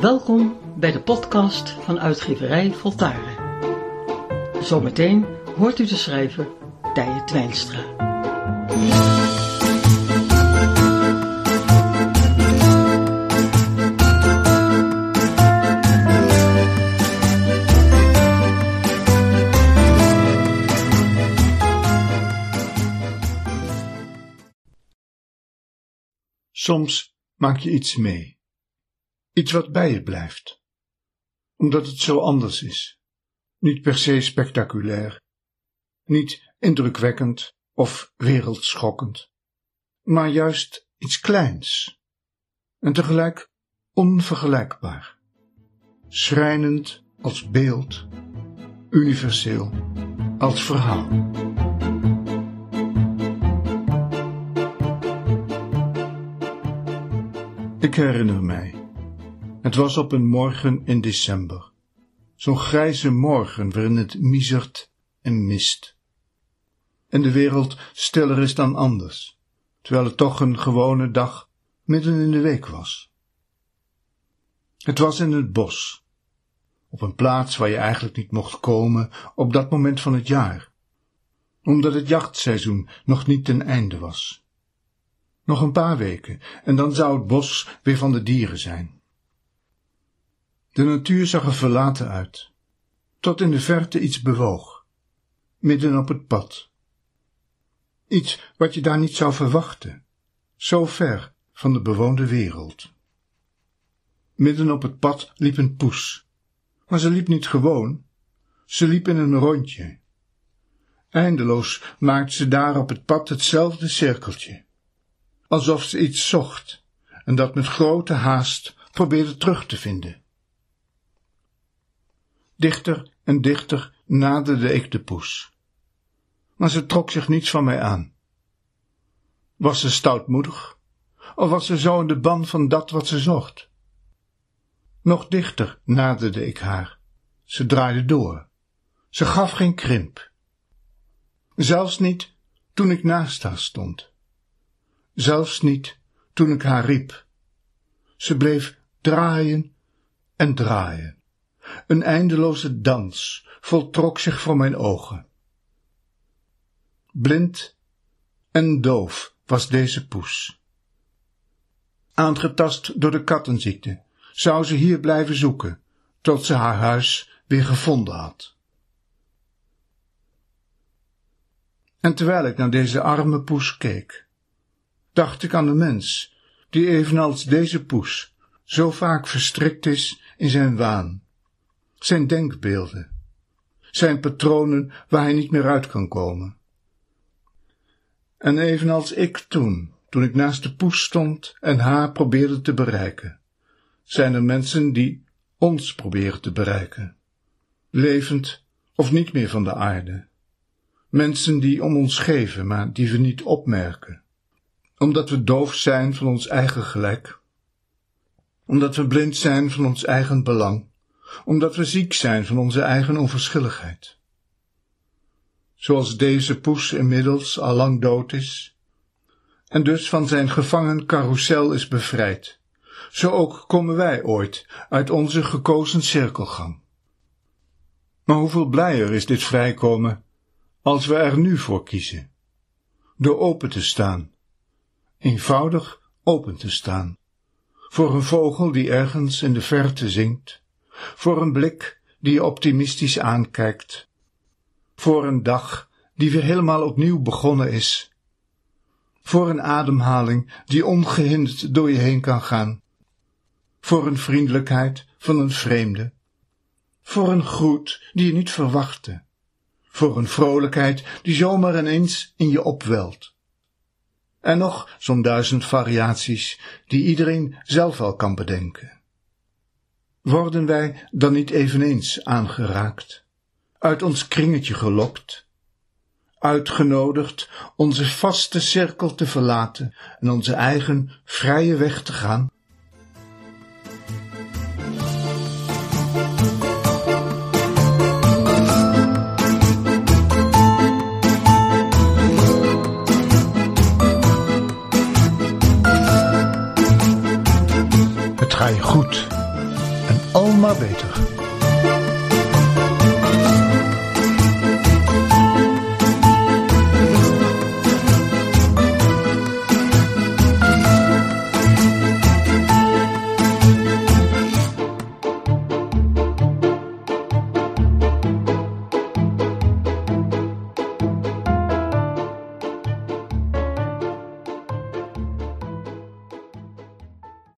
Welkom bij de podcast van uitgeverij Voltaren. Zometeen hoort u de schrijver Tije Twijnstra. Soms maak je iets mee. Iets wat bij je blijft. Omdat het zo anders is. Niet per se spectaculair. Niet indrukwekkend of wereldschokkend. Maar juist iets kleins. En tegelijk onvergelijkbaar. Schrijnend als beeld. Universeel als verhaal. Ik herinner mij. Het was op een morgen in december. Zo'n grijze morgen waarin het misert en mist. En de wereld stiller is dan anders, terwijl het toch een gewone dag midden in de week was. Het was in het bos, op een plaats waar je eigenlijk niet mocht komen op dat moment van het jaar, omdat het jachtseizoen nog niet ten einde was. Nog een paar weken en dan zou het bos weer van de dieren zijn. De natuur zag er verlaten uit, tot in de verte iets bewoog, midden op het pad. Iets wat je daar niet zou verwachten, zo ver van de bewoonde wereld. Midden op het pad liep een poes, maar ze liep niet gewoon, ze liep in een rondje. Eindeloos maakte ze daar op het pad hetzelfde cirkeltje alsof ze iets zocht en dat met grote haast probeerde terug te vinden. Dichter en dichter naderde ik de poes, maar ze trok zich niets van mij aan. Was ze stoutmoedig, of was ze zo in de ban van dat wat ze zocht? Nog dichter naderde ik haar. Ze draaide door. Ze gaf geen krimp. Zelfs niet toen ik naast haar stond zelfs niet toen ik haar riep. Ze bleef draaien en draaien. Een eindeloze dans voltrok zich voor mijn ogen. Blind en doof was deze poes. Aangetast door de kattenziekte, zou ze hier blijven zoeken, tot ze haar huis weer gevonden had. En terwijl ik naar deze arme poes keek, dacht ik aan de mens, die evenals deze poes zo vaak verstrikt is in zijn waan, zijn denkbeelden, zijn patronen waar hij niet meer uit kan komen. En evenals ik toen, toen ik naast de poes stond en haar probeerde te bereiken, zijn er mensen die ons proberen te bereiken, levend of niet meer van de aarde, mensen die om ons geven, maar die we niet opmerken. Omdat we doof zijn van ons eigen gelijk, omdat we blind zijn van ons eigen belang, omdat we ziek zijn van onze eigen onverschilligheid. Zoals deze poes inmiddels al lang dood is, en dus van zijn gevangen carousel is bevrijd, zo ook komen wij ooit uit onze gekozen cirkelgang. Maar hoeveel blijer is dit vrijkomen als we er nu voor kiezen, door open te staan eenvoudig open te staan, voor een vogel die ergens in de verte zingt, voor een blik die je optimistisch aankijkt, voor een dag die weer helemaal opnieuw begonnen is, voor een ademhaling die ongehinderd door je heen kan gaan, voor een vriendelijkheid van een vreemde, voor een groet die je niet verwachtte, voor een vrolijkheid die zomaar ineens in je opwelt. En nog zo'n duizend variaties die iedereen zelf wel kan bedenken. Worden wij dan niet eveneens aangeraakt, uit ons kringetje gelokt, uitgenodigd onze vaste cirkel te verlaten en onze eigen vrije weg te gaan? ga je goed. Al maar beter.